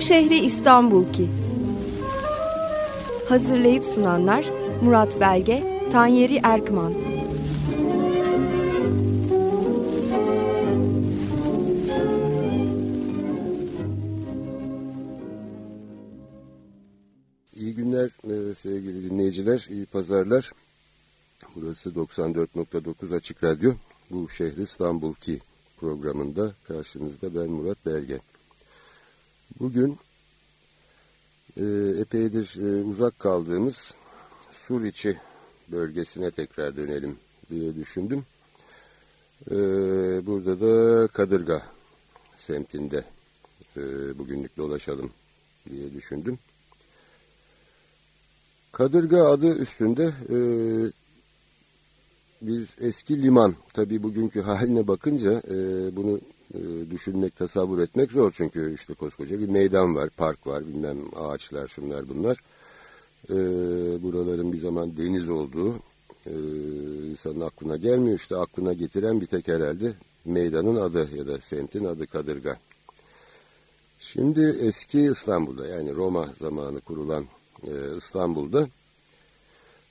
Bu şehri İstanbul ki. Hazırlayıp sunanlar Murat Belge, Tanyeri Erkman. İyi günler e, sevgili dinleyiciler, iyi pazarlar. Burası 94.9 Açık Radyo. Bu şehri İstanbul ki programında karşınızda ben Murat Belge. Bugün e, epeydir e, uzak kaldığımız Suriçi bölgesine tekrar dönelim diye düşündüm. E, burada da Kadırga semtinde e, bugünlük dolaşalım diye düşündüm. Kadırga adı üstünde e, bir eski liman. Tabi bugünkü haline bakınca e, bunu düşünmek, tasavvur etmek zor. Çünkü işte koskoca bir meydan var, park var, bilmem ağaçlar, şunlar bunlar. E, buraların bir zaman deniz olduğu e, insanın aklına gelmiyor. İşte aklına getiren bir tek herhalde meydanın adı ya da semtin adı Kadırga. Şimdi eski İstanbul'da yani Roma zamanı kurulan e, İstanbul'da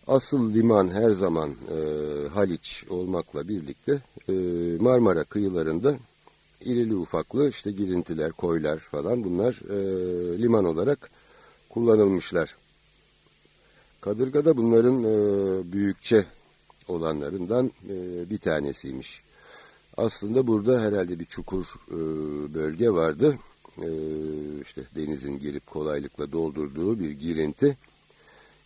asıl liman her zaman e, Haliç olmakla birlikte e, Marmara kıyılarında irili ufaklı işte girintiler, koylar falan bunlar e, liman olarak kullanılmışlar. Kadırga'da bunların e, büyükçe olanlarından e, bir tanesiymiş. Aslında burada herhalde bir çukur e, bölge vardı. E, işte denizin girip kolaylıkla doldurduğu bir girinti.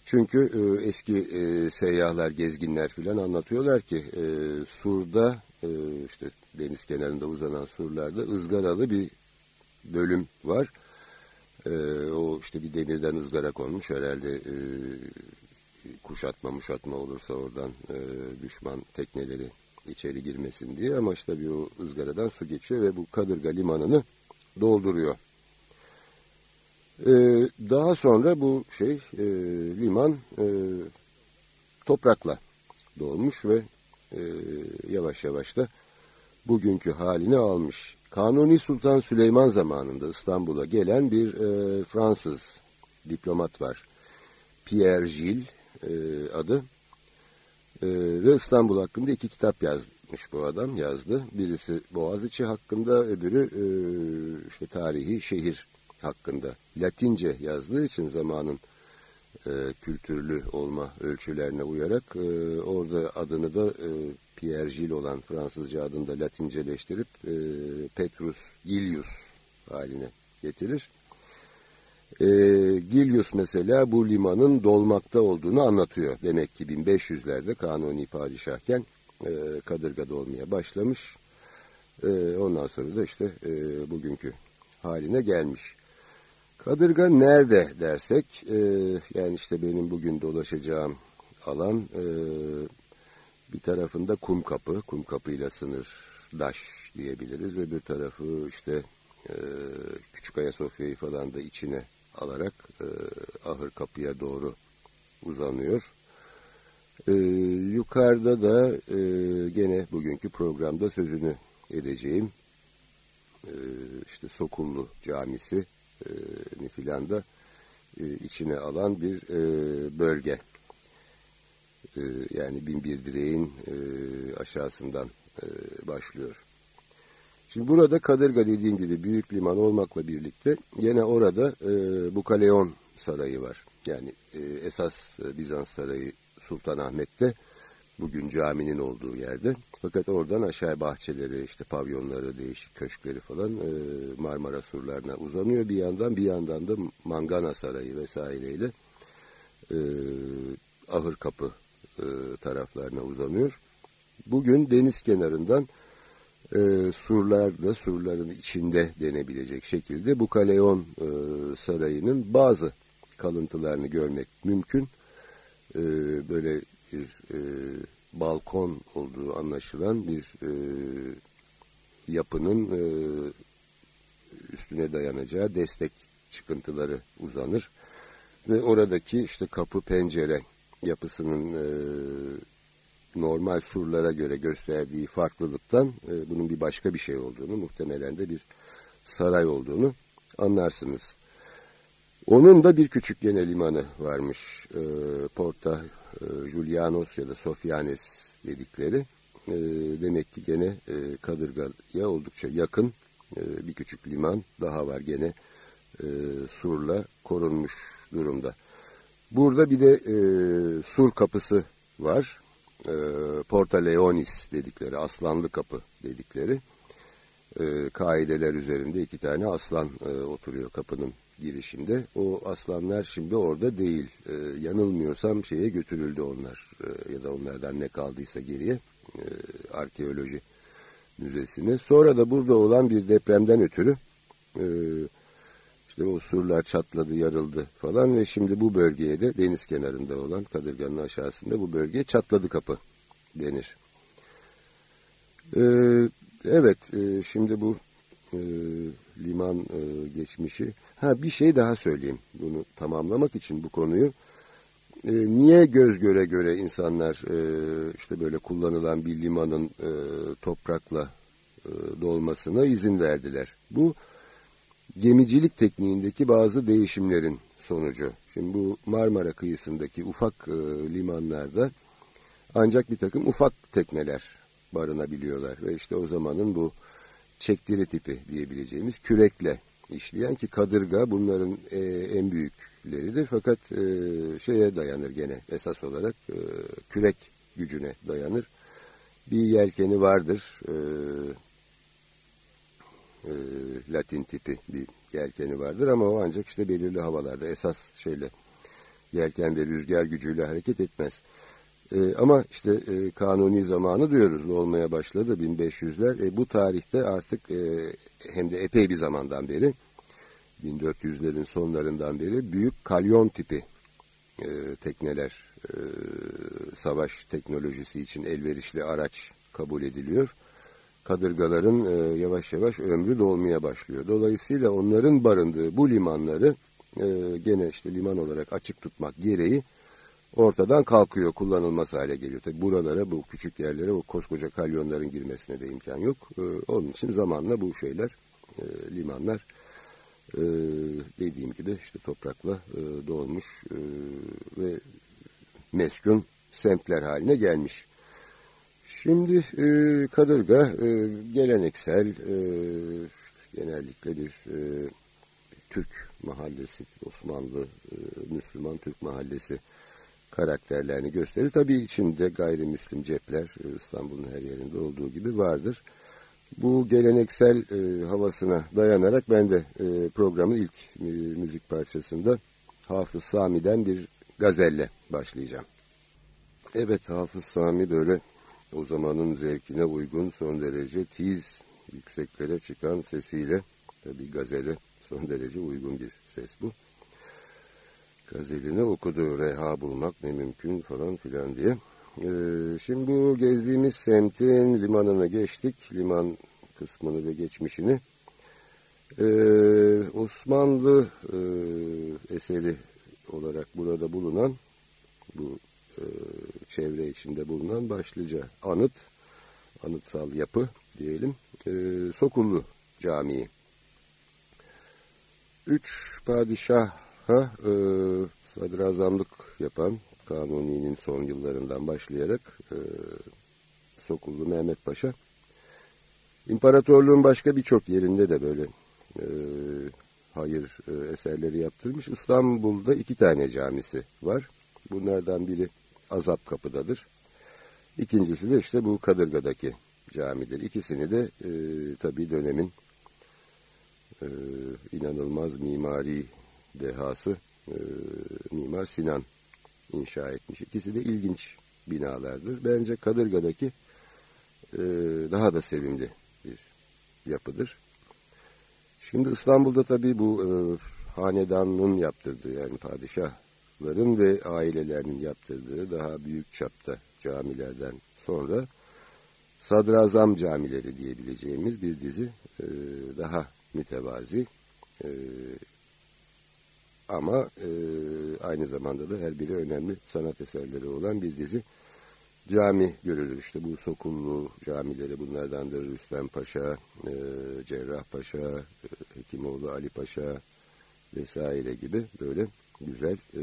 Çünkü e, eski e, seyyahlar, gezginler filan anlatıyorlar ki e, Sur'da e, işte deniz kenarında uzanan surlarda ızgaralı bir bölüm var. E, o işte bir demirden ızgara konmuş herhalde e, kuşatma muşatma olursa oradan e, düşman tekneleri içeri girmesin diye ama işte bir o ızgaradan su geçiyor ve bu Kadırga limanını dolduruyor. Ee, daha sonra bu şey e, liman toprakla dolmuş ve e, yavaş yavaş da bugünkü halini almış. Kanuni Sultan Süleyman zamanında İstanbul'a gelen bir e, Fransız diplomat var. Pierre Gilles e, adı. E, ve İstanbul hakkında iki kitap yazmış bu adam yazdı. Birisi Boğaziçi hakkında öbürü e, işte tarihi şehir hakkında Latince yazdığı için zamanın e, kültürlü olma ölçülerine uyarak e, orada adını da e, Pierre Gilles olan Fransızca adını da Latinceleştirip e, Petrus Gilius haline getirir. E, Gilius mesela bu limanın dolmakta olduğunu anlatıyor. Demek ki 1500'lerde kanuni padişahken e, kadırgada olmaya başlamış. E, ondan sonra da işte e, bugünkü haline gelmiş. Kadırga nerede dersek, e, yani işte benim bugün dolaşacağım alan e, bir tarafında kum kapı, kum kapıyla sınır daş diyebiliriz. Ve bir tarafı işte e, Küçük Ayasofya'yı falan da içine alarak e, ahır kapıya doğru uzanıyor. E, yukarıda da e, gene bugünkü programda sözünü edeceğim. E, işte Sokullu Camisi e, filan da e, içine alan bir e, bölge. E, yani binbir direğin e, aşağısından e, başlıyor. Şimdi burada Kadırga dediğim gibi büyük liman olmakla birlikte yine orada e, Bukaleon Sarayı var. Yani e, esas e, Bizans Sarayı Sultanahmet'te bugün caminin olduğu yerde. Fakat oradan aşağı bahçeleri, işte pavyonları, değişik köşkleri falan e, Marmara surlarına uzanıyor. Bir yandan bir yandan da Mangana Sarayı vesaireyle e, Ahır Kapı e, taraflarına uzanıyor. Bugün deniz kenarından e, surlarda, surların içinde denebilecek şekilde bu Kaleon e, Sarayı'nın bazı kalıntılarını görmek mümkün. E, böyle bir e, balkon olduğu anlaşılan bir e, yapının e, üstüne dayanacağı destek çıkıntıları uzanır. Ve oradaki işte kapı pencere yapısının e, normal surlara göre gösterdiği farklılıktan e, bunun bir başka bir şey olduğunu muhtemelen de bir saray olduğunu anlarsınız. Onun da bir küçük gene limanı varmış. E, Porta Julianos ya da Sofianes dedikleri. E, demek ki gene e, Kadırga'ya oldukça yakın e, bir küçük liman daha var gene e, surla korunmuş durumda. Burada bir de e, sur kapısı var. E, Porta Leonis dedikleri, aslanlı kapı dedikleri. E, kaideler üzerinde iki tane aslan e, oturuyor kapının girişinde. O aslanlar şimdi orada değil. E, yanılmıyorsam şeye götürüldü onlar. E, ya da onlardan ne kaldıysa geriye. E, arkeoloji müzesine. Sonra da burada olan bir depremden ötürü e, işte o surlar çatladı, yarıldı falan ve şimdi bu bölgeye de deniz kenarında olan Kadırgan'ın aşağısında bu bölgeye çatladı kapı denir. Ee, evet, e, şimdi bu e, liman e, geçmişi. Ha bir şey daha söyleyeyim bunu tamamlamak için bu konuyu. E, niye göz göre göre insanlar e, işte böyle kullanılan bir limanın e, toprakla e, dolmasına izin verdiler? Bu gemicilik tekniğindeki bazı değişimlerin sonucu. Şimdi bu Marmara kıyısındaki ufak e, limanlarda ancak bir takım ufak tekneler barınabiliyorlar. Ve işte o zamanın bu çektiri tipi diyebileceğimiz kürekle işleyen ki kadırga bunların e, en büyükleridir. Fakat e, şeye dayanır gene esas olarak e, kürek gücüne dayanır. Bir yelkeni vardır. E, e, Latin tipi bir yelkeni vardır ama o ancak işte belirli havalarda esas şeyle yelken ve rüzgar gücüyle hareket etmez. E, ama işte e, kanuni zamanı diyoruz olmaya başladı 1500'ler. E, bu tarihte artık e, hem de epey bir zamandan beri 1400'lerin sonlarından beri büyük kalyon tipi e, tekneler e, savaş teknolojisi için elverişli araç kabul ediliyor kadırgaların e, yavaş yavaş ömrü dolmaya başlıyor. Dolayısıyla onların barındığı bu limanları e, gene işte liman olarak açık tutmak gereği ortadan kalkıyor, kullanılmaz hale geliyor. Tabi buralara, bu küçük yerlere, o koskoca kalyonların girmesine de imkan yok. E, onun için zamanla bu şeyler, e, limanlar e, dediğim gibi işte toprakla e, dolmuş e, ve meskun semtler haline gelmiş. Şimdi e, kadırga e, geleneksel e, genellikle bir e, Türk mahallesi, Osmanlı e, Müslüman Türk mahallesi karakterlerini gösterir. Tabii içinde gayrimüslim cepler e, İstanbul'un her yerinde olduğu gibi vardır. Bu geleneksel e, havasına dayanarak ben de e, programın ilk e, müzik parçasında Hafız Sami'den bir gazelle başlayacağım. Evet Hafız Sami böyle o zamanın zevkine uygun son derece tiz, yükseklere çıkan sesiyle tabi gazele son derece uygun bir ses bu. Gazelini okudu reha bulmak ne mümkün falan filan diye. Ee, şimdi bu gezdiğimiz semtin limanına geçtik. Liman kısmını ve geçmişini. Ee, Osmanlı e, eseri olarak burada bulunan bu e, çevre içinde bulunan başlıca anıt, anıtsal yapı diyelim, e, Sokullu Camii. Üç padişaha e, sadrazamlık yapan Kanuni'nin son yıllarından başlayarak e, Sokullu Mehmet Paşa, İmparatorluğun başka birçok yerinde de böyle e, hayır e, eserleri yaptırmış. İstanbul'da iki tane camisi var. Bunlardan biri Azap Kapı'dadır. İkincisi de işte bu Kadırga'daki camidir. İkisini de e, tabii dönemin e, inanılmaz mimari dehası e, Mimar Sinan inşa etmiş. İkisi de ilginç binalardır. Bence Kadırga'daki e, daha da sevimli bir yapıdır. Şimdi İstanbul'da tabii bu e, hanedanın yaptırdığı yani padişah vakıfların ve ailelerinin yaptırdığı daha büyük çapta camilerden sonra sadrazam camileri diyebileceğimiz bir dizi e, daha mütevazi e, ama e, aynı zamanda da her biri önemli sanat eserleri olan bir dizi cami görülür. İşte bu Sokullu camileri bunlardandır. Rüstem Paşa, e, Cerrah Paşa, e, Hekimoğlu Ali Paşa, vesaire gibi böyle güzel e,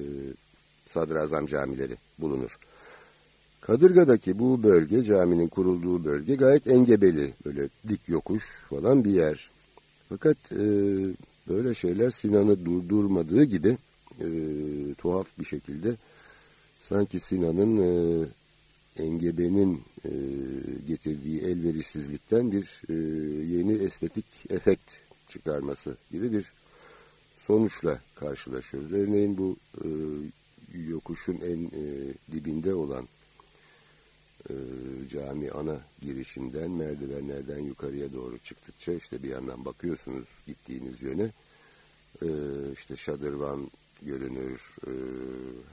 sadrazam camileri bulunur. Kadırga'daki bu bölge, caminin kurulduğu bölge gayet engebeli, böyle dik yokuş falan bir yer. Fakat e, böyle şeyler Sinan'ı durdurmadığı gibi e, tuhaf bir şekilde sanki Sinan'ın e, engebenin e, getirdiği elverişsizlikten bir e, yeni estetik efekt çıkarması gibi bir sonuçla karşılaşıyoruz. Örneğin bu e, yokuşun en e, dibinde olan e, cami ana girişinden merdivenlerden yukarıya doğru çıktıkça işte bir yandan bakıyorsunuz gittiğiniz yöne e, işte şadırvan görünür. E,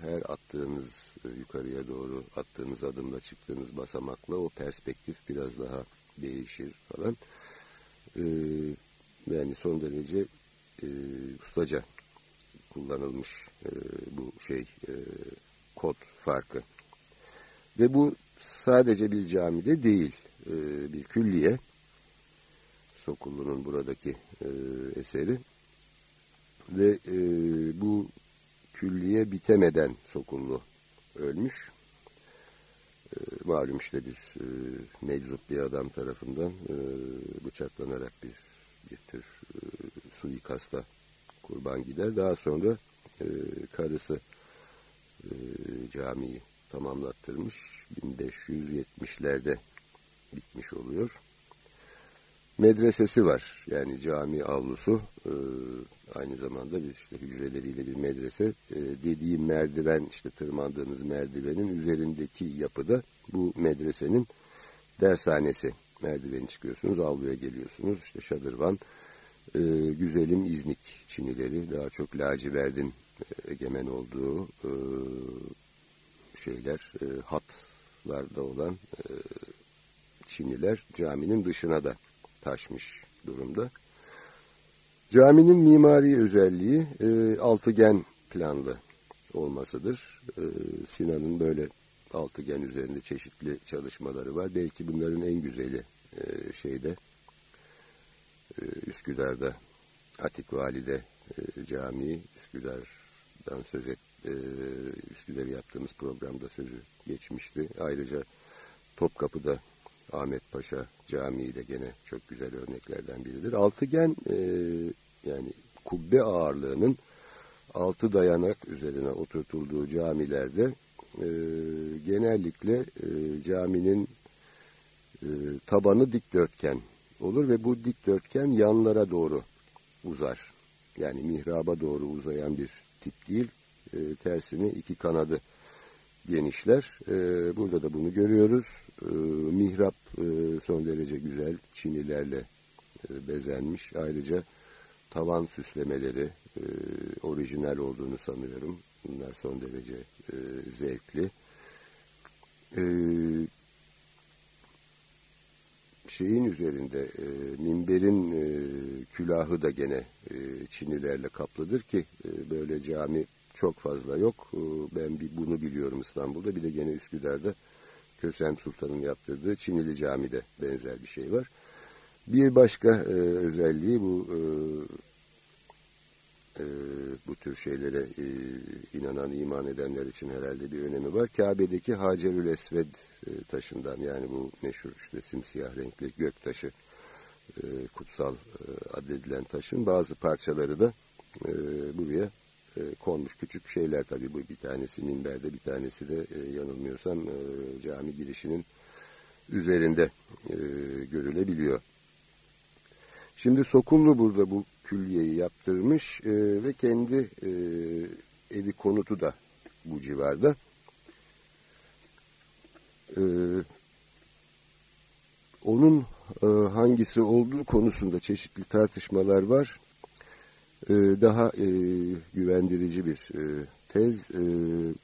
her attığınız e, yukarıya doğru attığınız adımla çıktığınız basamakla o perspektif biraz daha değişir falan. E, yani son derece e, ustaca kullanılmış e, bu şey e, kod farkı. Ve bu sadece bir camide değil, e, bir külliye. Sokullu'nun buradaki e, eseri. Ve e, bu külliye bitemeden Sokullu ölmüş. Malum işte bir e, meczup bir adam tarafından bıçaklanarak bir, bir tür suikasta kurban gider. Daha sonra karısı camiyi tamamlattırmış. 1570'lerde bitmiş oluyor. Medresesi var. Yani cami avlusu e, aynı zamanda bir işte hücreleriyle bir medrese. E, dediğim merdiven işte tırmandığınız merdivenin üzerindeki yapıda bu medresenin dershanesi. Merdiveni çıkıyorsunuz avluya geliyorsunuz. İşte şadırvan e, güzelim İznik çinileri daha çok laciverdin e, egemen olduğu e, şeyler e, hatlarda olan e, Çiniler caminin dışına da taşmış durumda. Caminin mimari özelliği e, altıgen planlı olmasıdır. E, Sinan'ın böyle altıgen üzerinde çeşitli çalışmaları var. Belki bunların en güzeli e, şeyde e, Üsküdar'da Atik Valide e, Camii Üsküdar'dan söz et e, Üsküdar'ı yaptığımız programda sözü geçmişti. Ayrıca Topkapı'da Ahmet Paşa Camii de gene çok güzel örneklerden biridir. Altıgen e, yani kubbe ağırlığının altı dayanak üzerine oturtulduğu camilerde e, genellikle e, caminin e, tabanı dikdörtgen olur ve bu dikdörtgen yanlara doğru uzar. Yani mihraba doğru uzayan bir tip değil, e, tersini iki kanadı genişler. E, burada da bunu görüyoruz. E, mihrap e, son derece güzel çinilerle e, bezenmiş. Ayrıca tavan süslemeleri e, orijinal olduğunu sanıyorum. Bunlar son derece e, zevkli. E, şeyin üzerinde e, minberin e, külahı da gene e, çinilerle kaplıdır ki e, böyle cami çok fazla yok. E, ben bunu biliyorum İstanbul'da. Bir de gene Üsküdar'da Kösem Sultan'ın yaptırdığı Çinili camide benzer bir şey var. Bir başka e, özelliği bu e, e, bu tür şeylere e, inanan, iman edenler için herhalde bir önemi var. Kabe'deki Hacerül Esved e, taşından yani bu meşhur işte simsiyah renkli gök taşı e, kutsal e, adedilen taşın bazı parçaları da e, buraya e, konmuş küçük şeyler tabii bu bir tanesi minberde bir tanesi de e, yanılmıyorsam e, cami girişinin üzerinde e, görülebiliyor. Şimdi Sokullu burada bu külliyeyi yaptırmış e, ve kendi e, evi konutu da bu civarda. E, onun e, hangisi olduğu konusunda çeşitli tartışmalar var. E, daha e, güvendirici bir e, tez e,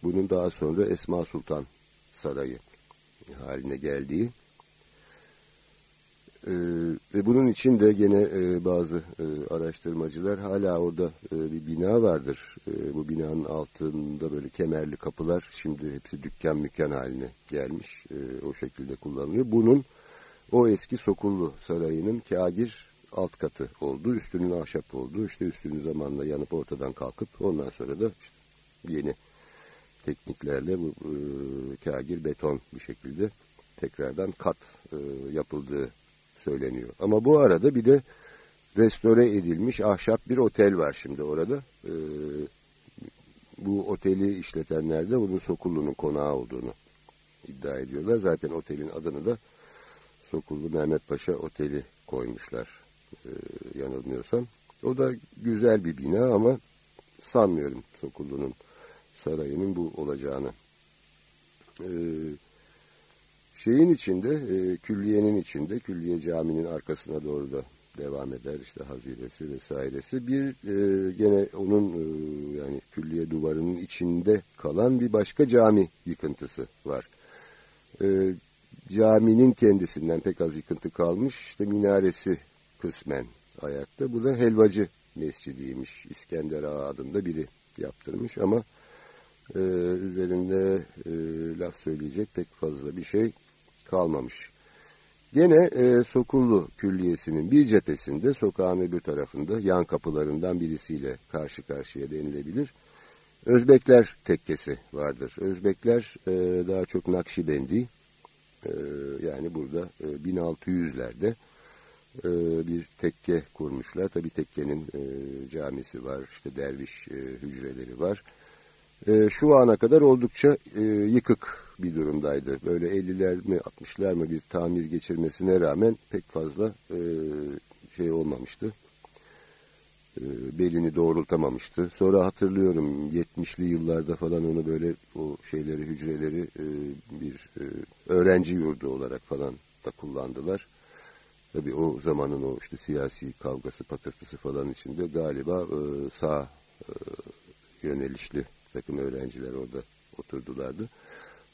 bunun daha sonra Esma Sultan Sarayı haline geldiği. Ee, ve bunun için de gene e, bazı e, araştırmacılar hala orada e, bir bina vardır. E, bu binanın altında böyle kemerli kapılar şimdi hepsi dükkan mükkan haline gelmiş. E, o şekilde kullanılıyor. Bunun o eski Sokullu Sarayı'nın kagir alt katı oldu. Üstünün ahşap oldu. İşte üstünün zamanla yanıp ortadan kalkıp ondan sonra da işte yeni tekniklerle bu e, kagir beton bir şekilde tekrardan kat e, yapıldığı söyleniyor. Ama bu arada bir de restore edilmiş ahşap bir otel var şimdi orada. E, bu oteli işletenler de bunun Sokullu'nun konağı olduğunu iddia ediyorlar. Zaten otelin adını da Sokullu Mehmet Paşa Oteli koymuşlar e, yanılmıyorsam. O da güzel bir bina ama sanmıyorum Sokullu'nun sarayının bu olacağını. E, şeyin içinde, e, külliyenin içinde, külliye caminin arkasına doğru da devam eder işte haziresi vesairesi. Bir e, gene onun e, yani külliye duvarının içinde kalan bir başka cami yıkıntısı var. E, caminin kendisinden pek az yıkıntı kalmış. İşte minaresi kısmen ayakta. Bu da Helvacı Mescidiymiş. İskender Ağa adında biri yaptırmış ama e, üzerinde e, laf söyleyecek pek fazla bir şey kalmamış. Gene e, Sokullu Külliyesi'nin bir cephesinde sokağın öbür tarafında yan kapılarından birisiyle karşı karşıya denilebilir. Özbekler tekkesi vardır. Özbekler e, daha çok Nakşibendi e, yani burada e, 1600'lerde e, bir tekke kurmuşlar. Tabi tekkenin e, camisi var, işte derviş e, hücreleri var. Şu ana kadar oldukça yıkık bir durumdaydı. Böyle 50'ler mi 60'lar mı bir tamir geçirmesine rağmen pek fazla şey olmamıştı. E, belini doğrultamamıştı. Sonra hatırlıyorum 70'li yıllarda falan onu böyle o şeyleri hücreleri bir öğrenci yurdu olarak falan da kullandılar. Tabii o zamanın o işte siyasi kavgası patırtısı falan içinde galiba e, sağ e, yönelişli takım öğrenciler orada oturdulardı.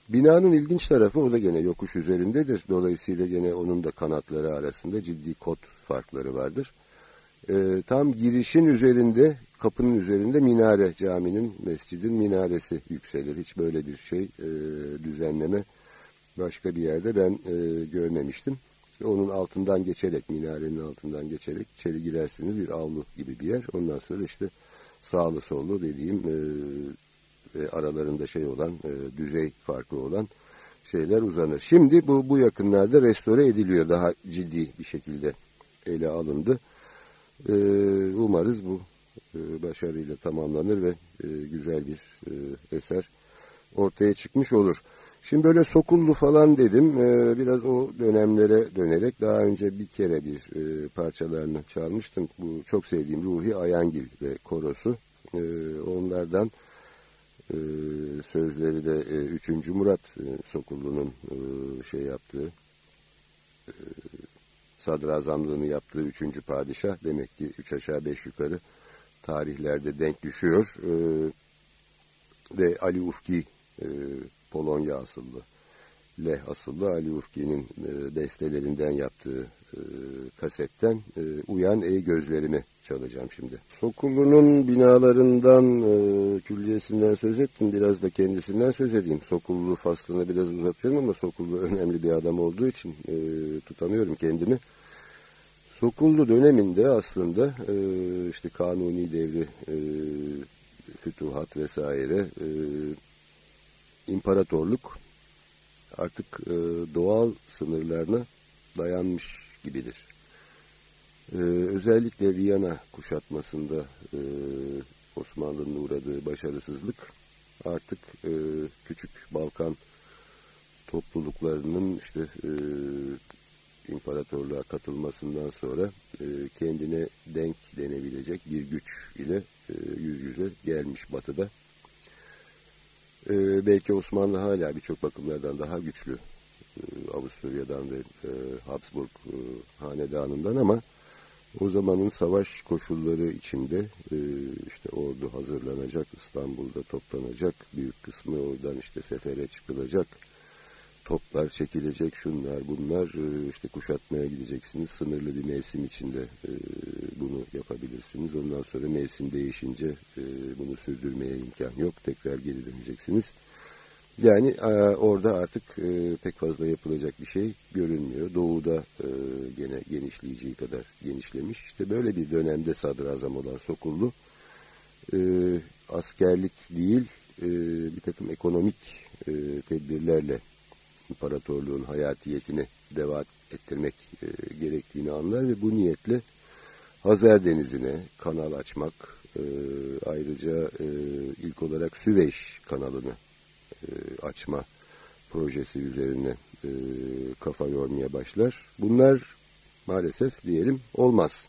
Binanın ilginç tarafı o da gene yokuş üzerindedir. Dolayısıyla gene onun da kanatları arasında ciddi kod farkları vardır. E, tam girişin üzerinde, kapının üzerinde minare, caminin, mescidin minaresi yükselir. Hiç böyle bir şey e, düzenleme başka bir yerde ben görmemiştim. Onun altından geçerek, minarenin altından geçerek içeri girersiniz. Bir avlu gibi bir yer. Ondan sonra işte sağlı sollu dediğim e, ve aralarında şey olan, e, düzey farkı olan şeyler uzanır. Şimdi bu, bu yakınlarda restore ediliyor. Daha ciddi bir şekilde ele alındı. E, umarız bu e, başarıyla tamamlanır ve e, güzel bir e, eser ortaya çıkmış olur. Şimdi böyle Sokullu falan dedim. E, biraz o dönemlere dönerek daha önce bir kere bir e, parçalarını çalmıştım. Bu çok sevdiğim Ruhi Ayangil ve korosu. E, onlardan e, sözleri de e, 3. Murat e, Sokullu'nun şey yaptığı sadrazamlığını yaptığı 3. padişah demek ki 3 aşağı 5 yukarı tarihlerde denk düşüyor. E, ve Ali Ufki Polonya asıllı, Leh asıllı Ali Ufki'nin e, bestelerinden yaptığı e, kasetten e, Uyan Ey Gözlerimi çalacağım şimdi. Sokullu'nun binalarından, e, külliyesinden söz ettim. Biraz da kendisinden söz edeyim. Sokullu faslını biraz uzatıyorum ama Sokullu önemli bir adam olduğu için e, tutamıyorum kendimi. Sokullu döneminde aslında e, işte kanuni devri, e, fütuhat vesaire, e, imparatorluk artık e, doğal sınırlarına dayanmış gibidir. Ee, özellikle Viyana kuşatmasında e, Osmanlı'nın uğradığı başarısızlık artık e, küçük Balkan topluluklarının işte e, imparatorluğa katılmasından sonra e, kendine denk denebilecek bir güç ile e, yüz yüze gelmiş batıda. E, belki Osmanlı hala birçok bakımlardan daha güçlü e, Avusturya'dan ve e, Habsburg e, hanedanından ama o zamanın savaş koşulları içinde e, işte ordu hazırlanacak, İstanbul'da toplanacak, büyük kısmı oradan işte sefere çıkılacak, toplar çekilecek, şunlar bunlar e, işte kuşatmaya gideceksiniz. Sınırlı bir mevsim içinde e, bunu yapabilirsiniz. Ondan sonra mevsim değişince e, bunu sürdürmeye imkan yok. Tekrar geri döneceksiniz Yani orada artık pek fazla yapılacak bir şey görünmüyor. Doğu'da gene genişleyeceği kadar genişlemiş. İşte böyle bir dönemde sadrazam olan Sokullu askerlik değil bir takım ekonomik tedbirlerle imparatorluğun hayatiyetini devam ettirmek gerektiğini anlar ve bu niyetle Hazar Denizi'ne kanal açmak, ayrıca ilk olarak Süveyş kanalını e, açma projesi üzerine e, kafa yormaya başlar. Bunlar maalesef diyelim olmaz.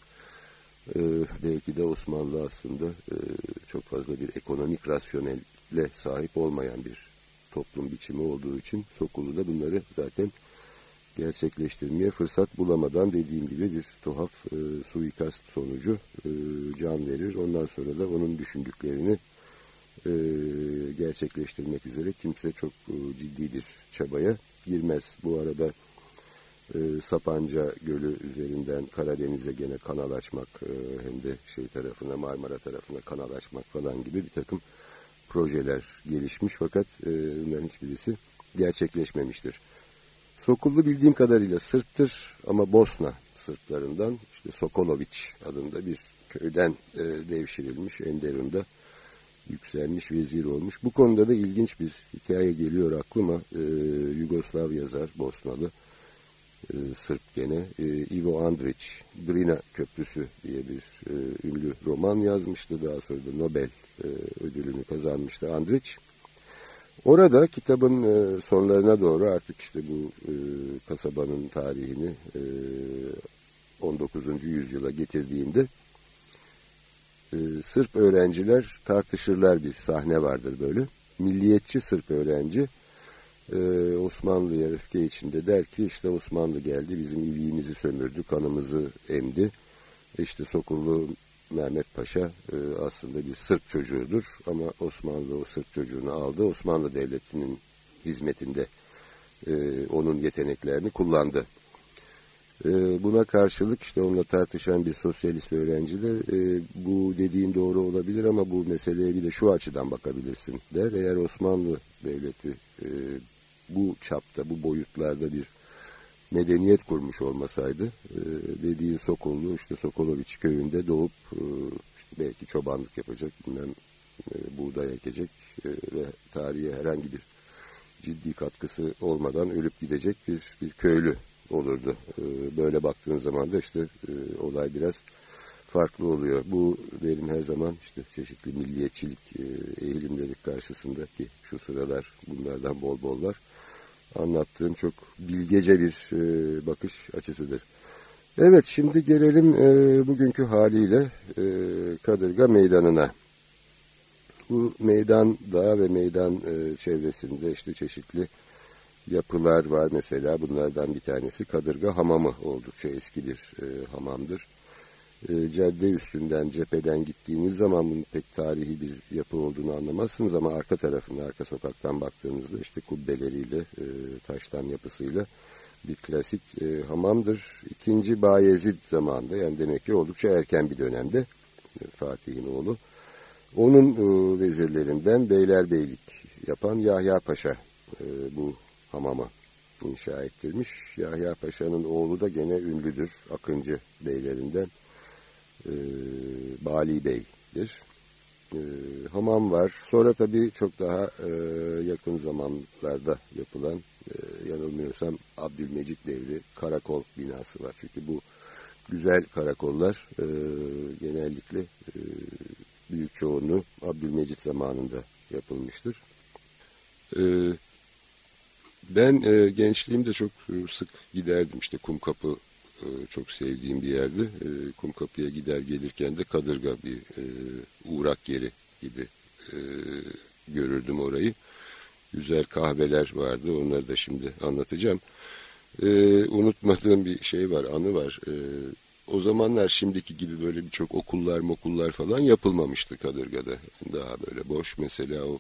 E, belki de Osmanlı aslında çok fazla bir ekonomik rasyonelle sahip olmayan bir toplum biçimi olduğu için Sokulu da bunları zaten gerçekleştirmeye fırsat bulamadan dediğim gibi bir tuhaf e, suikast sonucu e, can verir. Ondan sonra da onun düşündüklerini e, gerçekleştirmek üzere kimse çok e, ciddi bir çabaya girmez. Bu arada e, Sapanca Gölü üzerinden Karadeniz'e gene kanal açmak e, hem de şey tarafına Marmara tarafına kanal açmak falan gibi bir takım projeler gelişmiş fakat e, bunların hiçbirisi gerçekleşmemiştir. Sokullu bildiğim kadarıyla Sırp'tır ama Bosna Sırplarından işte Sokoloviç adında bir köyden e, devşirilmiş Enderun'da yükselmiş vezir olmuş. Bu konuda da ilginç bir hikaye geliyor aklıma. Ee, Yugoslav yazar Bosnalı e, Sırp gene e, Ivo Andrić Drina Köprüsü diye bir e, ünlü roman yazmıştı. Daha sonra da Nobel e, ödülünü kazanmıştı Andrić. Orada kitabın e, sonlarına doğru artık işte bu e, kasabanın tarihini e, 19. yüzyıla getirdiğinde e, Sırp öğrenciler tartışırlar bir sahne vardır böyle. Milliyetçi Sırp öğrenci e, Osmanlı'ya öfke içinde der ki işte Osmanlı geldi bizim iliğimizi sömürdü, kanımızı emdi. İşte Sokullu Mehmet Paşa e, aslında bir Sırp çocuğudur ama Osmanlı o Sırp çocuğunu aldı. Osmanlı Devleti'nin hizmetinde e, onun yeteneklerini kullandı. E, buna karşılık işte onunla tartışan bir sosyalist öğrenci de bu dediğin doğru olabilir ama bu meseleye bir de şu açıdan bakabilirsin der. Eğer Osmanlı Devleti bu çapta, bu boyutlarda bir medeniyet kurmuş olmasaydı e, dediğin Sokollu işte Sokoloviç köyünde doğup e, işte belki çobanlık yapacak, bilmem e, buğday ekecek e, ve tarihe herhangi bir ciddi katkısı olmadan ölüp gidecek bir, bir köylü olurdu. Ee, böyle baktığın zaman da işte e, olay biraz farklı oluyor. Bu benim her zaman işte çeşitli milliyetçilik e, eğilimleri karşısındaki şu sıralar bunlardan bol bol var. Anlattığım çok bilgece bir e, bakış açısıdır. Evet şimdi gelelim bugünkü haliyle Kadırga Meydanı'na. Bu meydan dağ ve meydan çevresinde işte çeşitli yapılar var mesela bunlardan bir tanesi Kadırga Hamamı oldukça eski bir e, hamamdır. E, cadde üstünden cepheden gittiğiniz zaman bunun pek tarihi bir yapı olduğunu anlamazsınız ama arka tarafında arka sokaktan baktığınızda işte kubbeleriyle e, taştan yapısıyla bir klasik e, hamamdır. İkinci Bayezid zamanında yani demek ki oldukça erken bir dönemde e, Fatih'in oğlu. Onun e, vezirlerinden beylerbeylik yapan Yahya Paşa e, bu hamamı inşa ettirmiş. Yahya Paşa'nın oğlu da gene ünlüdür. Akıncı beylerinden e, Bali Bey'dir. E, hamam var. Sonra tabii çok daha e, yakın zamanlarda yapılan e, yanılmıyorsam Abdülmecit devri karakol binası var. Çünkü bu güzel karakollar e, genellikle e, büyük çoğunluğu Abdülmecit zamanında yapılmıştır. E, ben e, gençliğimde çok e, sık giderdim işte Kumkapı e, çok sevdiğim bir yerdi. E, Kumkapı'ya gider gelirken de Kadırga bir e, uğrak yeri gibi görürdüm orayı. Güzel kahveler vardı onları da şimdi anlatacağım. Unutmadığım bir şey var anı var. O zamanlar şimdiki gibi böyle birçok okullar mokullar falan yapılmamıştı Kadırga'da. Daha böyle boş mesela o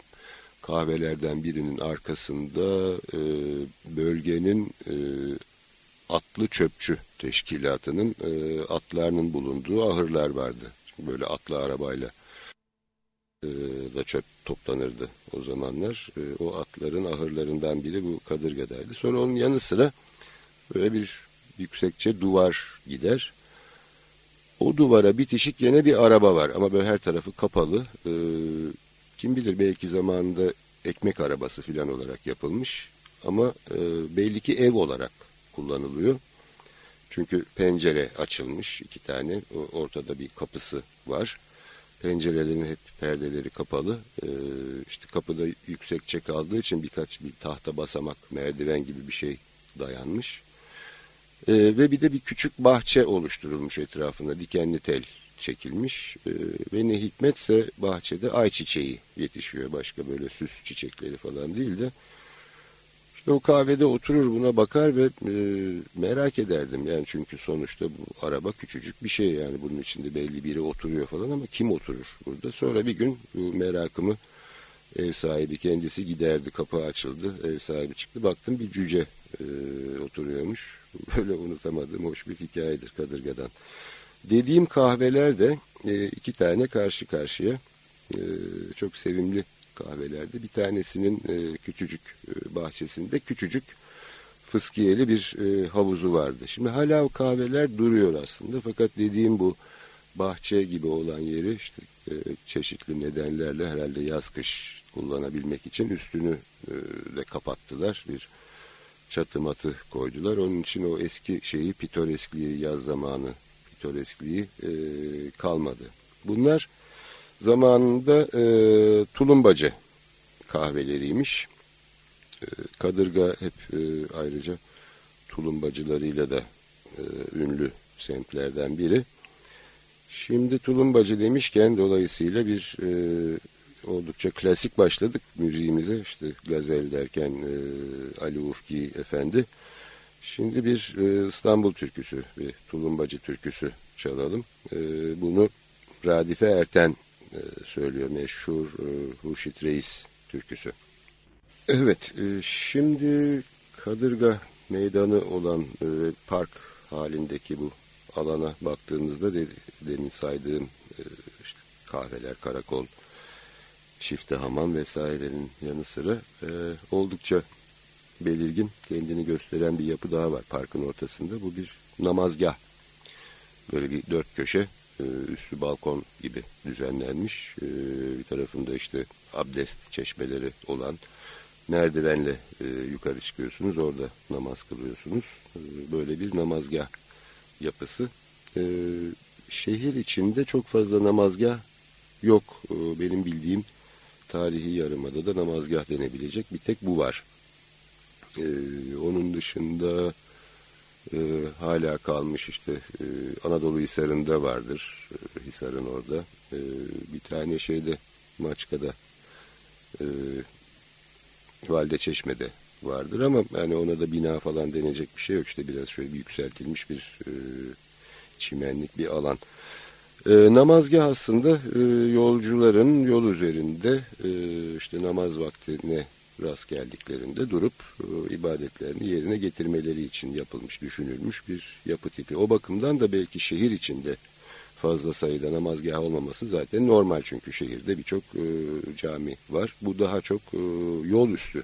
kahvelerden birinin arkasında e, bölgenin e, atlı çöpçü teşkilatının e, atlarının bulunduğu ahırlar vardı. Böyle atlı arabayla e, da çöp toplanırdı o zamanlar. E, o atların ahırlarından biri bu Kadırga'daydı. Sonra onun yanı sıra böyle bir yüksekçe duvar gider. O duvara bitişik yine bir araba var ama böyle her tarafı kapalı. E, kim bilir belki zamanında ekmek arabası filan olarak yapılmış. Ama e, belli ki ev olarak kullanılıyor. Çünkü pencere açılmış iki tane. Ortada bir kapısı var. Pencerelerin hep perdeleri kapalı. Ee, işte kapıda yüksekçe kaldığı için birkaç bir tahta basamak, merdiven gibi bir şey dayanmış. Ee, ve bir de bir küçük bahçe oluşturulmuş etrafında. Dikenli tel çekilmiş. Ee, ve ne hikmetse bahçede ayçiçeği yetişiyor. Başka böyle süs çiçekleri falan değil de işte o kahvede oturur buna bakar ve e, merak ederdim. Yani çünkü sonuçta bu araba küçücük bir şey yani bunun içinde belli biri oturuyor falan ama kim oturur burada? Sonra bir gün bu merakımı ev sahibi kendisi giderdi. Kapı açıldı. Ev sahibi çıktı. Baktım bir cüce e, oturuyormuş. Böyle unutamadığım hoş bir hikayedir Kadırga'dan. Dediğim kahveler de e, iki tane karşı karşıya. E, çok sevimli kahvelerde. Bir tanesinin e, küçücük e, bahçesinde küçücük fıskiyeli bir e, havuzu vardı. Şimdi hala o kahveler duruyor aslında fakat dediğim bu bahçe gibi olan yeri işte e, çeşitli nedenlerle herhalde yaz kış kullanabilmek için üstünü e, de kapattılar. Bir çatı matı koydular. Onun için o eski şeyi pitoreskliği yaz zamanı pitoreskliği e, kalmadı. Bunlar zamanında e, tulumbacı kahveleriymiş. E, Kadırga hep e, ayrıca tulumbacılarıyla da e, ünlü semtlerden biri. Şimdi tulumbacı demişken dolayısıyla bir e, oldukça klasik başladık müziğimize. İşte gazel derken e, Ali Ufki Efendi. Şimdi bir e, İstanbul türküsü, bir tulumbacı türküsü çalalım. E, bunu Radife Erten e, söylüyor meşhur e, Hurşit Reis türküsü. Evet e, şimdi Kadırga meydanı olan park halindeki bu alana baktığınızda demin saydığım işte kahveler, karakol, çifte hamam vesairenin yanı sıra oldukça belirgin kendini gösteren bir yapı daha var parkın ortasında. Bu bir namazgah. Böyle bir dört köşe e, üstü balkon gibi düzenlenmiş. E, bir tarafında işte abdest çeşmeleri olan merdivenle e, yukarı çıkıyorsunuz. Orada namaz kılıyorsunuz. Böyle bir namazgah yapısı. Şehir içinde çok fazla namazgah yok. Benim bildiğim tarihi yarımada da namazgah denebilecek bir tek bu var. Onun dışında e, hala kalmış işte e, Anadolu Hisarı'nda vardır. E, Hisar'ın orada. E, bir tane şeyde Maçka'da e, Valide Çeşme'de vardır ama yani ona da bina falan denecek bir şey yok. İşte biraz şöyle bir yükseltilmiş bir e, çimenlik bir alan. E, namazgah aslında e, yolcuların yol üzerinde e, işte namaz vaktine rast geldiklerinde durup e, ibadetlerini yerine getirmeleri için yapılmış, düşünülmüş bir yapı tipi. O bakımdan da belki şehir içinde fazla sayıda namazgah olmaması zaten normal çünkü şehirde birçok e, cami var. Bu daha çok e, yol üstü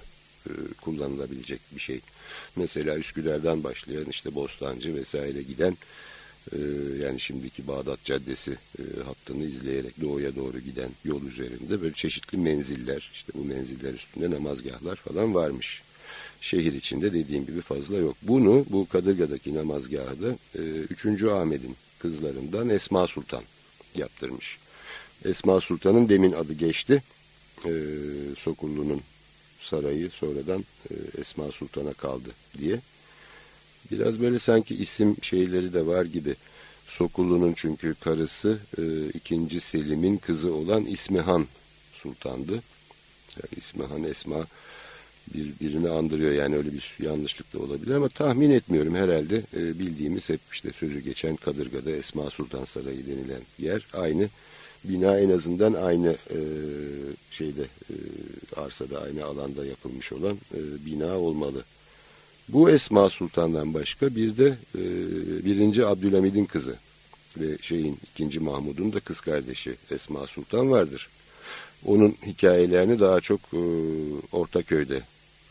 kullanılabilecek bir şey. Mesela Üsküdar'dan başlayan işte Bostancı vesaire giden ee, yani şimdiki Bağdat Caddesi e, hattını izleyerek doğuya doğru giden yol üzerinde böyle çeşitli menziller işte bu menziller üstünde namazgahlar falan varmış. Şehir içinde dediğim gibi fazla yok. Bunu bu Kadırga'daki namazgahda 3. E, Ahmet'in kızlarından Esma Sultan yaptırmış. Esma Sultan'ın demin adı geçti. E, Sokullu'nun sarayı sonradan e, Esma Sultan'a kaldı diye. Biraz böyle sanki isim şeyleri de var gibi. Sokulu'nun çünkü karısı e, 2. Selim'in kızı olan İsmihan Sultan'dı. Yani İsmihan Esma birbirini andırıyor yani öyle bir yanlışlık da olabilir ama tahmin etmiyorum herhalde e, bildiğimiz hep işte sözü geçen Kadırga'da Esma Sultan Sarayı denilen yer aynı bina en azından aynı e, şeyde e, arsada aynı alanda yapılmış olan e, bina olmalı bu Esma Sultan'dan başka bir de e, birinci Abdülhamid'in kızı ve şeyin ikinci Mahmud'un da kız kardeşi Esma Sultan vardır. onun hikayelerini daha çok e, Ortaköy'de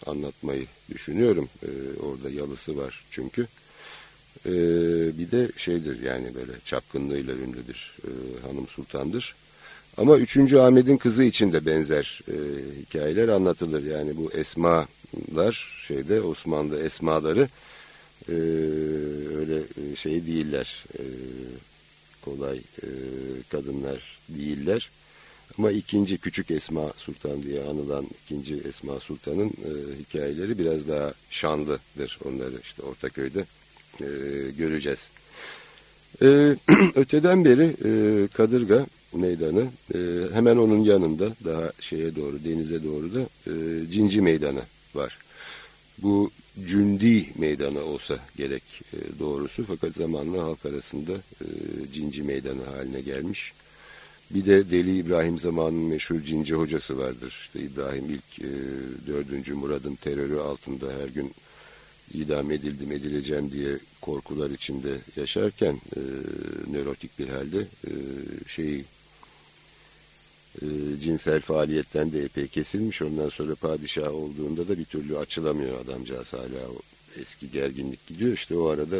anlatmayı düşünüyorum. E, orada yalısı var çünkü. E, bir de şeydir yani böyle çapkınlığıyla ünlüdür. E, Hanım Sultan'dır. Ama 3. Ahmet'in kızı için de benzer e, hikayeler anlatılır. Yani bu esmalar şeyde Osmanlı esmaları e, öyle e, şey değiller. E, kolay e, kadınlar değiller. Ama ikinci Küçük Esma Sultan diye anılan ikinci Esma Sultan'ın e, hikayeleri biraz daha şanlıdır. Onları işte Ortaköy'de e, göreceğiz. E, öteden beri e, Kadırga Meydanı e, hemen onun yanında daha şeye doğru denize doğru da e, Cinci Meydanı var. Bu Cündi Meydanı olsa gerek e, doğrusu fakat zamanla halk arasında e, Cinci Meydanı haline gelmiş. Bir de Deli İbrahim zamanının meşhur cinci hocası vardır. İşte İbrahim ilk e, 4. Murad'ın terörü altında her gün idam edildim edileceğim diye korkular içinde yaşarken e, nörotik bir halde e, şeyi e, cinsel faaliyetten de epey kesilmiş. Ondan sonra padişah olduğunda da bir türlü açılamıyor adamcağız hala o eski gerginlik gidiyor. İşte o arada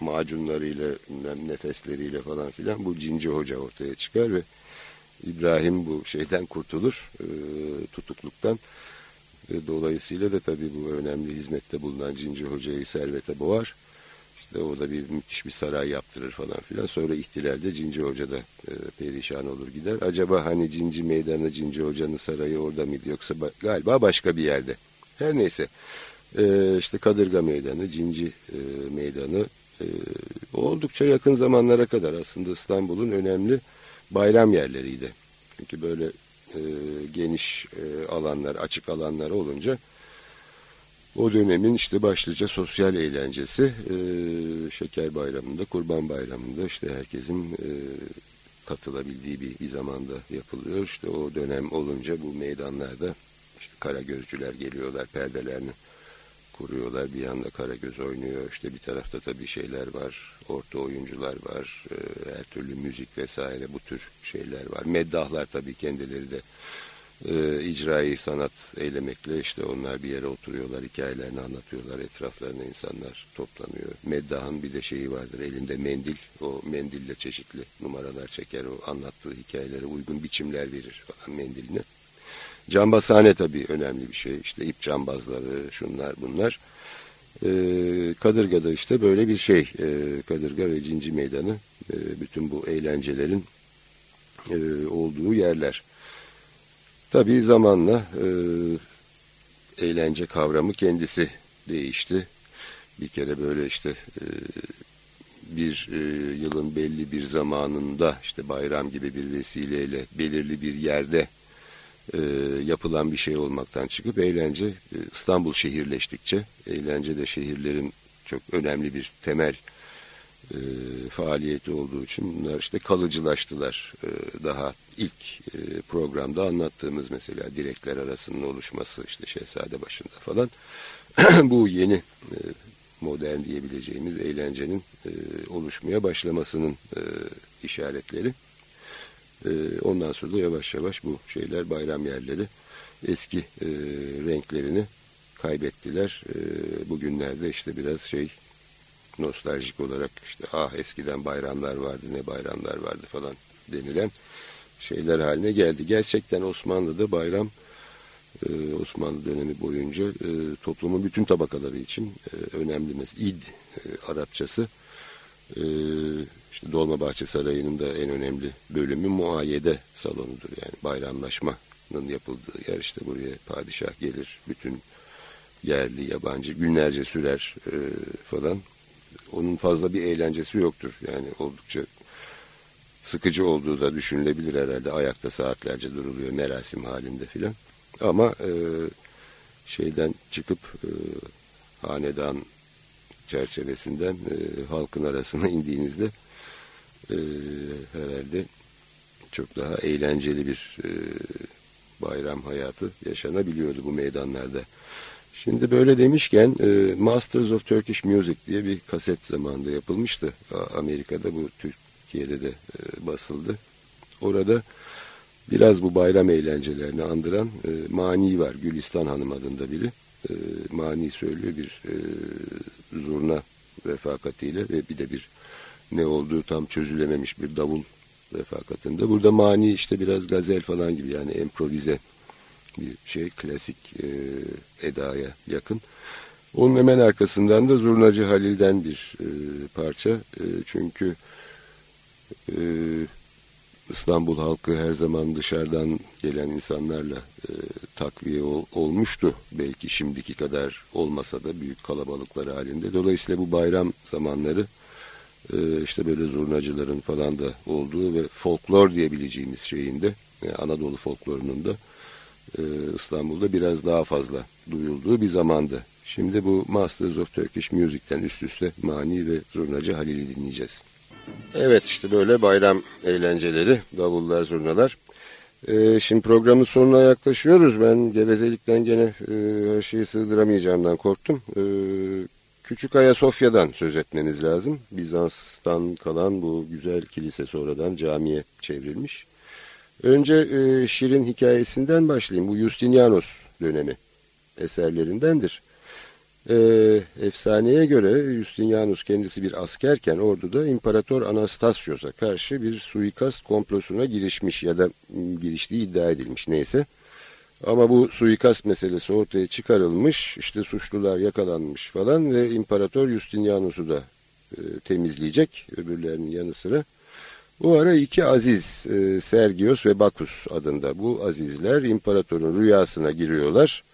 macunlarıyla, nefesleriyle falan filan bu cinci hoca ortaya çıkar ve İbrahim bu şeyden kurtulur, e, tutukluktan. E, dolayısıyla da tabii bu önemli hizmette bulunan Cinci Hoca'yı servete boğar. İşte orada bir müthiş bir saray yaptırır falan filan. Sonra ihtilalde Cinci Hoca da e, perişan olur gider. Acaba hani Cinci Meydanı, Cinci Hoca'nın sarayı orada mıydı yoksa ba galiba başka bir yerde. Her neyse e, işte Kadırga Meydanı, Cinci e, Meydanı e, oldukça yakın zamanlara kadar aslında İstanbul'un önemli bayram yerleriydi. Çünkü böyle e, geniş e, alanlar, açık alanlar olunca o dönemin işte başlıca sosyal eğlencesi e, Şeker Bayramı'nda, Kurban Bayramı'nda işte herkesin e, katılabildiği bir, bir zamanda yapılıyor. İşte o dönem olunca bu meydanlarda işte kara gözcüler geliyorlar perdelerini kuruyorlar. Bir yanda Karagöz oynuyor. İşte bir tarafta tabii şeyler var. Orta oyuncular var. E, her türlü müzik vesaire bu tür şeyler var. Meddahlar tabii kendileri de e, icrai sanat eylemekle işte onlar bir yere oturuyorlar. Hikayelerini anlatıyorlar. Etraflarına insanlar toplanıyor. Meddahın bir de şeyi vardır. Elinde mendil. O mendille çeşitli numaralar çeker. O anlattığı hikayelere uygun biçimler verir falan mendiline. Cambazhane tabii önemli bir şey. İşte ip cambazları, şunlar bunlar. E, Kadırga'da işte böyle bir şey. E, Kadırga ve Cinci Meydanı e, bütün bu eğlencelerin e, olduğu yerler. Tabii zamanla e, eğlence kavramı kendisi değişti. Bir kere böyle işte e, bir e, yılın belli bir zamanında işte bayram gibi bir vesileyle belirli bir yerde e, yapılan bir şey olmaktan çıkıp eğlence e, İstanbul şehirleştikçe eğlence de şehirlerin çok önemli bir temel e, faaliyeti olduğu için bunlar işte kalıcılaştılar. E, daha ilk e, programda anlattığımız mesela direkler arasının oluşması işte Şehzade başında falan bu yeni e, modern diyebileceğimiz eğlencenin e, oluşmaya başlamasının e, işaretleri. E, ondan sonra da yavaş yavaş bu şeyler bayram yerleri eski e, renklerini kaybettiler. E, bugünlerde işte biraz şey nostaljik olarak işte ah eskiden bayramlar vardı ne bayramlar vardı falan denilen şeyler haline geldi. Gerçekten Osmanlı'da bayram e, Osmanlı dönemi boyunca e, toplumun bütün tabakaları için e, önemli. Mesela İd Arapçası e, işte Dolmabahçe Sarayı'nın da en önemli bölümü muayede salonudur. Yani bayramlaşmanın yapıldığı yer işte buraya padişah gelir. Bütün yerli, yabancı günlerce sürer falan. Onun fazla bir eğlencesi yoktur. Yani oldukça sıkıcı olduğu da düşünülebilir herhalde. Ayakta saatlerce duruluyor merasim halinde filan. Ama e, şeyden çıkıp e, hanedan çerçevesinden e, halkın arasına indiğinizde e, herhalde çok daha eğlenceli bir e, bayram hayatı yaşanabiliyordu bu meydanlarda. Şimdi böyle demişken e, Masters of Turkish Music diye bir kaset zamanında yapılmıştı. Amerika'da bu Türkiye'de de e, basıldı. Orada Biraz bu bayram eğlencelerini andıran e, Mani var. Gülistan Hanım adında biri. E, Mani söylüyor bir e, zurna refakatiyle ve bir de bir ne olduğu tam çözülememiş bir davul refakatinde. Burada mani işte biraz gazel falan gibi yani improvize bir şey klasik e, edaya yakın. Onun hemen arkasından da Zurnacı Halil'den bir e, parça. E, çünkü e, İstanbul halkı her zaman dışarıdan gelen insanlarla e, takviye ol, olmuştu. Belki şimdiki kadar olmasa da büyük kalabalıklar halinde. Dolayısıyla bu bayram zamanları e, işte böyle zurnacıların falan da olduğu ve folklor diyebileceğimiz şeyinde yani Anadolu folklorunun da e, İstanbul'da biraz daha fazla duyulduğu bir zamandı. Şimdi bu Masters of Turkish Music'ten üst üste Mani ve Zurnacı Halil'i dinleyeceğiz. Evet işte böyle bayram eğlenceleri, davullar, zurnalar. Ee, şimdi programın sonuna yaklaşıyoruz. Ben gevezelikten gene e, her şeyi sığdıramayacağımdan korktum. Ee, Küçük Ayasofya'dan söz etmeniz lazım. Bizans'tan kalan bu güzel kilise sonradan camiye çevrilmiş. Önce e, Şirin hikayesinden başlayayım. Bu Justinianos dönemi eserlerindendir. E, efsaneye göre Justinianus kendisi bir askerken orduda İmparator Anastasios'a karşı bir suikast komplosuna girişmiş ya da giriştiği iddia edilmiş neyse. Ama bu suikast meselesi ortaya çıkarılmış, işte suçlular yakalanmış falan ve İmparator Justinianus'u da e, temizleyecek öbürlerinin yanı sıra. Bu ara iki aziz e, Sergios ve Bakus adında bu azizler imparatorun rüyasına giriyorlar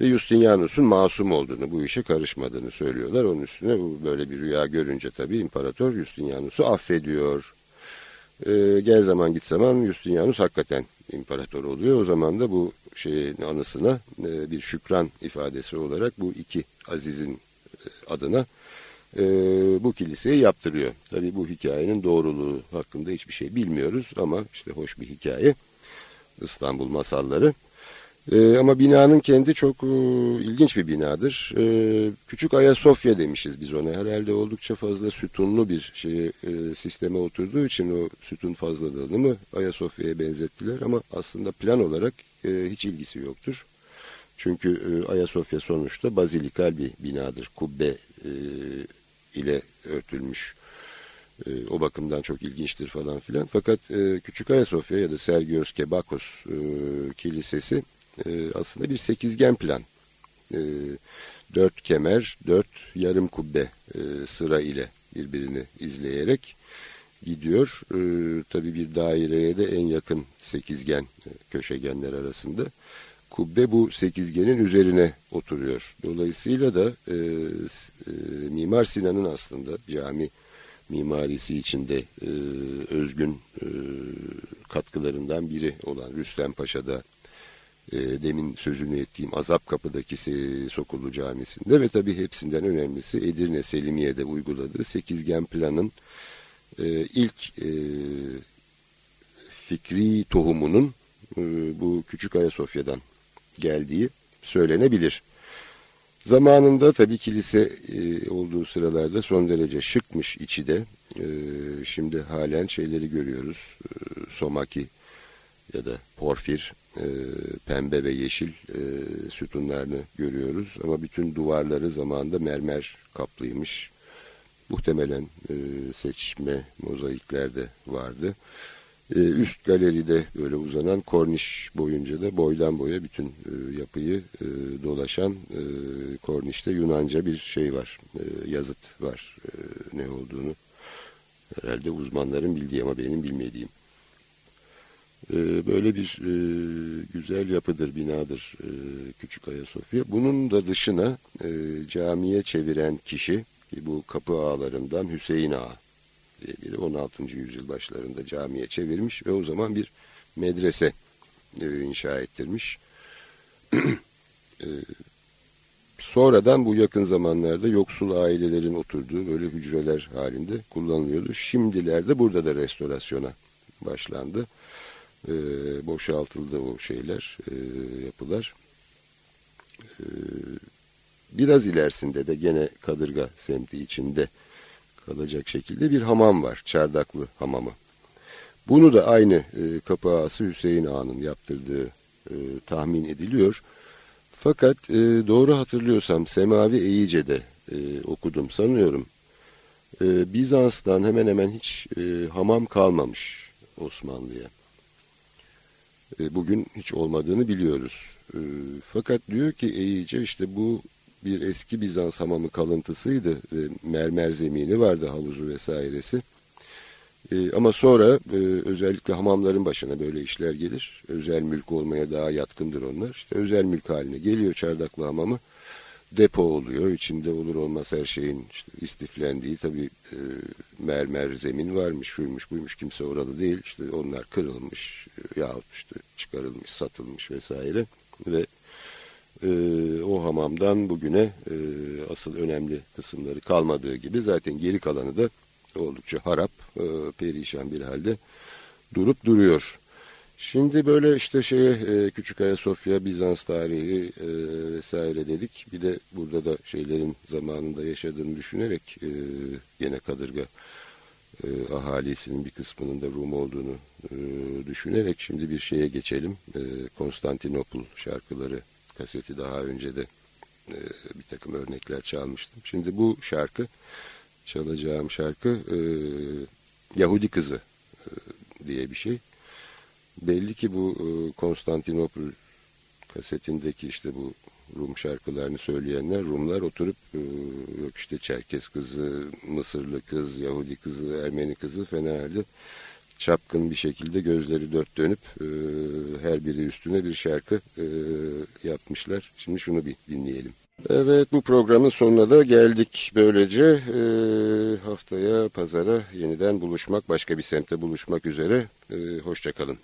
ve Justinianus'un masum olduğunu, bu işe karışmadığını söylüyorlar. Onun üstüne böyle bir rüya görünce tabii imparator Justinianus'u affediyor. E, gel zaman git zaman Justinianus hakikaten imparator oluyor. O zaman da bu şeyin anısına e, bir şükran ifadesi olarak bu iki azizin adına e, bu kiliseyi yaptırıyor. Tabii bu hikayenin doğruluğu hakkında hiçbir şey bilmiyoruz ama işte hoş bir hikaye. İstanbul masalları. E, ama binanın kendi çok e, ilginç bir binadır. E, Küçük Ayasofya demişiz biz ona. Herhalde oldukça fazla sütunlu bir şeye, e, sisteme oturduğu için o sütun fazlalığını mı Ayasofya'ya benzettiler. Ama aslında plan olarak e, hiç ilgisi yoktur. Çünkü e, Ayasofya sonuçta bazilikal bir binadır. Kubbe e, ile örtülmüş. E, o bakımdan çok ilginçtir falan filan. Fakat e, Küçük Ayasofya ya da Sergios Kebakos e, Kilisesi e, aslında bir sekizgen plan. E, dört kemer, dört yarım kubbe e, sıra ile birbirini izleyerek gidiyor. E, tabii bir daireye de en yakın sekizgen e, köşegenler arasında. Kubbe bu sekizgenin üzerine oturuyor. Dolayısıyla da e, e, Mimar Sinan'ın aslında cami mimarisi içinde e, özgün e, katkılarından biri olan Rüstem Paşa'da e, demin sözünü ettiğim Azap Kapı'daki Sokulu Camisi'nde ve tabii hepsinden önemlisi Edirne Selimiye'de uyguladığı sekizgen planın e, ilk e, fikri tohumunun e, bu Küçük Ayasofya'dan geldiği söylenebilir. Zamanında tabii kilise e, olduğu sıralarda son derece şıkmış içi de. E, şimdi halen şeyleri görüyoruz. E, somaki ya da porfir, e, pembe ve yeşil sütunlarını görüyoruz. Ama bütün duvarları zamanında mermer kaplıymış. Muhtemelen seçme mozaikler de vardı. E, üst galeride böyle uzanan korniş boyunca da boydan boya bütün e, yapıyı e, dolaşan e, kornişte Yunanca bir şey var. E, yazıt var. Ne olduğunu herhalde uzmanların bildiği ama benim bilmediğim. Böyle bir güzel yapıdır, binadır Küçük Ayasofya. Bunun da dışına camiye çeviren kişi ki bu kapı ağalarından Hüseyin Ağa diye biri 16. yüzyıl başlarında camiye çevirmiş ve o zaman bir medrese e, inşa ettirmiş. e, sonradan bu yakın zamanlarda yoksul ailelerin oturduğu böyle hücreler halinde kullanılıyordu. Şimdilerde burada da restorasyona başlandı. E, boşaltıldı o şeyler, e, yapılar. E, biraz ilerisinde de gene Kadırga semti içinde kalacak şekilde bir hamam var. Çardaklı hamamı. Bunu da aynı e, kapı Hüseyin Ağa'nın yaptırdığı e, tahmin ediliyor. Fakat e, doğru hatırlıyorsam Semavi Eyice'de e, okudum sanıyorum. E, Bizans'tan hemen hemen hiç e, hamam kalmamış Osmanlı'ya. E, bugün hiç olmadığını biliyoruz. E, fakat diyor ki Eyice işte bu bir eski Bizans hamamı kalıntısıydı. E, mermer zemini vardı havuzu vesairesi. E, ama sonra e, özellikle hamamların başına böyle işler gelir. Özel mülk olmaya daha yatkındır onlar. İşte özel mülk haline geliyor çardaklı hamamı. Depo oluyor. İçinde olur olmaz her şeyin işte istiflendiği tabii e, mermer zemin varmış, şuymuş buymuş kimse oralı değil. İşte onlar kırılmış e, yahut işte çıkarılmış, satılmış vesaire. Ve e, o hamamdan bugüne e, asıl önemli kısımları kalmadığı gibi zaten geri kalanı da oldukça harap, e, perişan bir halde durup duruyor. Şimdi böyle işte şeye e, Küçük Ayasofya, Bizans tarihi e, vesaire dedik. Bir de burada da şeylerin zamanında yaşadığını düşünerek e, gene kadırga e, ahalisinin bir kısmının da Rum olduğunu e, düşünerek şimdi bir şeye geçelim. E, Konstantinopol şarkıları kaseti daha önce de e, bir takım örnekler çalmıştım. Şimdi bu şarkı çalacağım şarkı e, Yahudi Kızı e, diye bir şey. Belli ki bu e, Konstantinopol kasetindeki işte bu Rum şarkılarını söyleyenler Rumlar oturup e, yok işte Çerkes kızı, Mısırlı kız, Yahudi kızı, Ermeni kızı fena halde çapkın bir şekilde gözleri dört dönüp e, her biri üstüne bir şarkı e, yapmışlar. Şimdi şunu bir dinleyelim. Evet bu programın sonuna da geldik. Böylece e, haftaya pazara yeniden buluşmak, başka bir semtte buluşmak üzere. E, Hoşçakalın.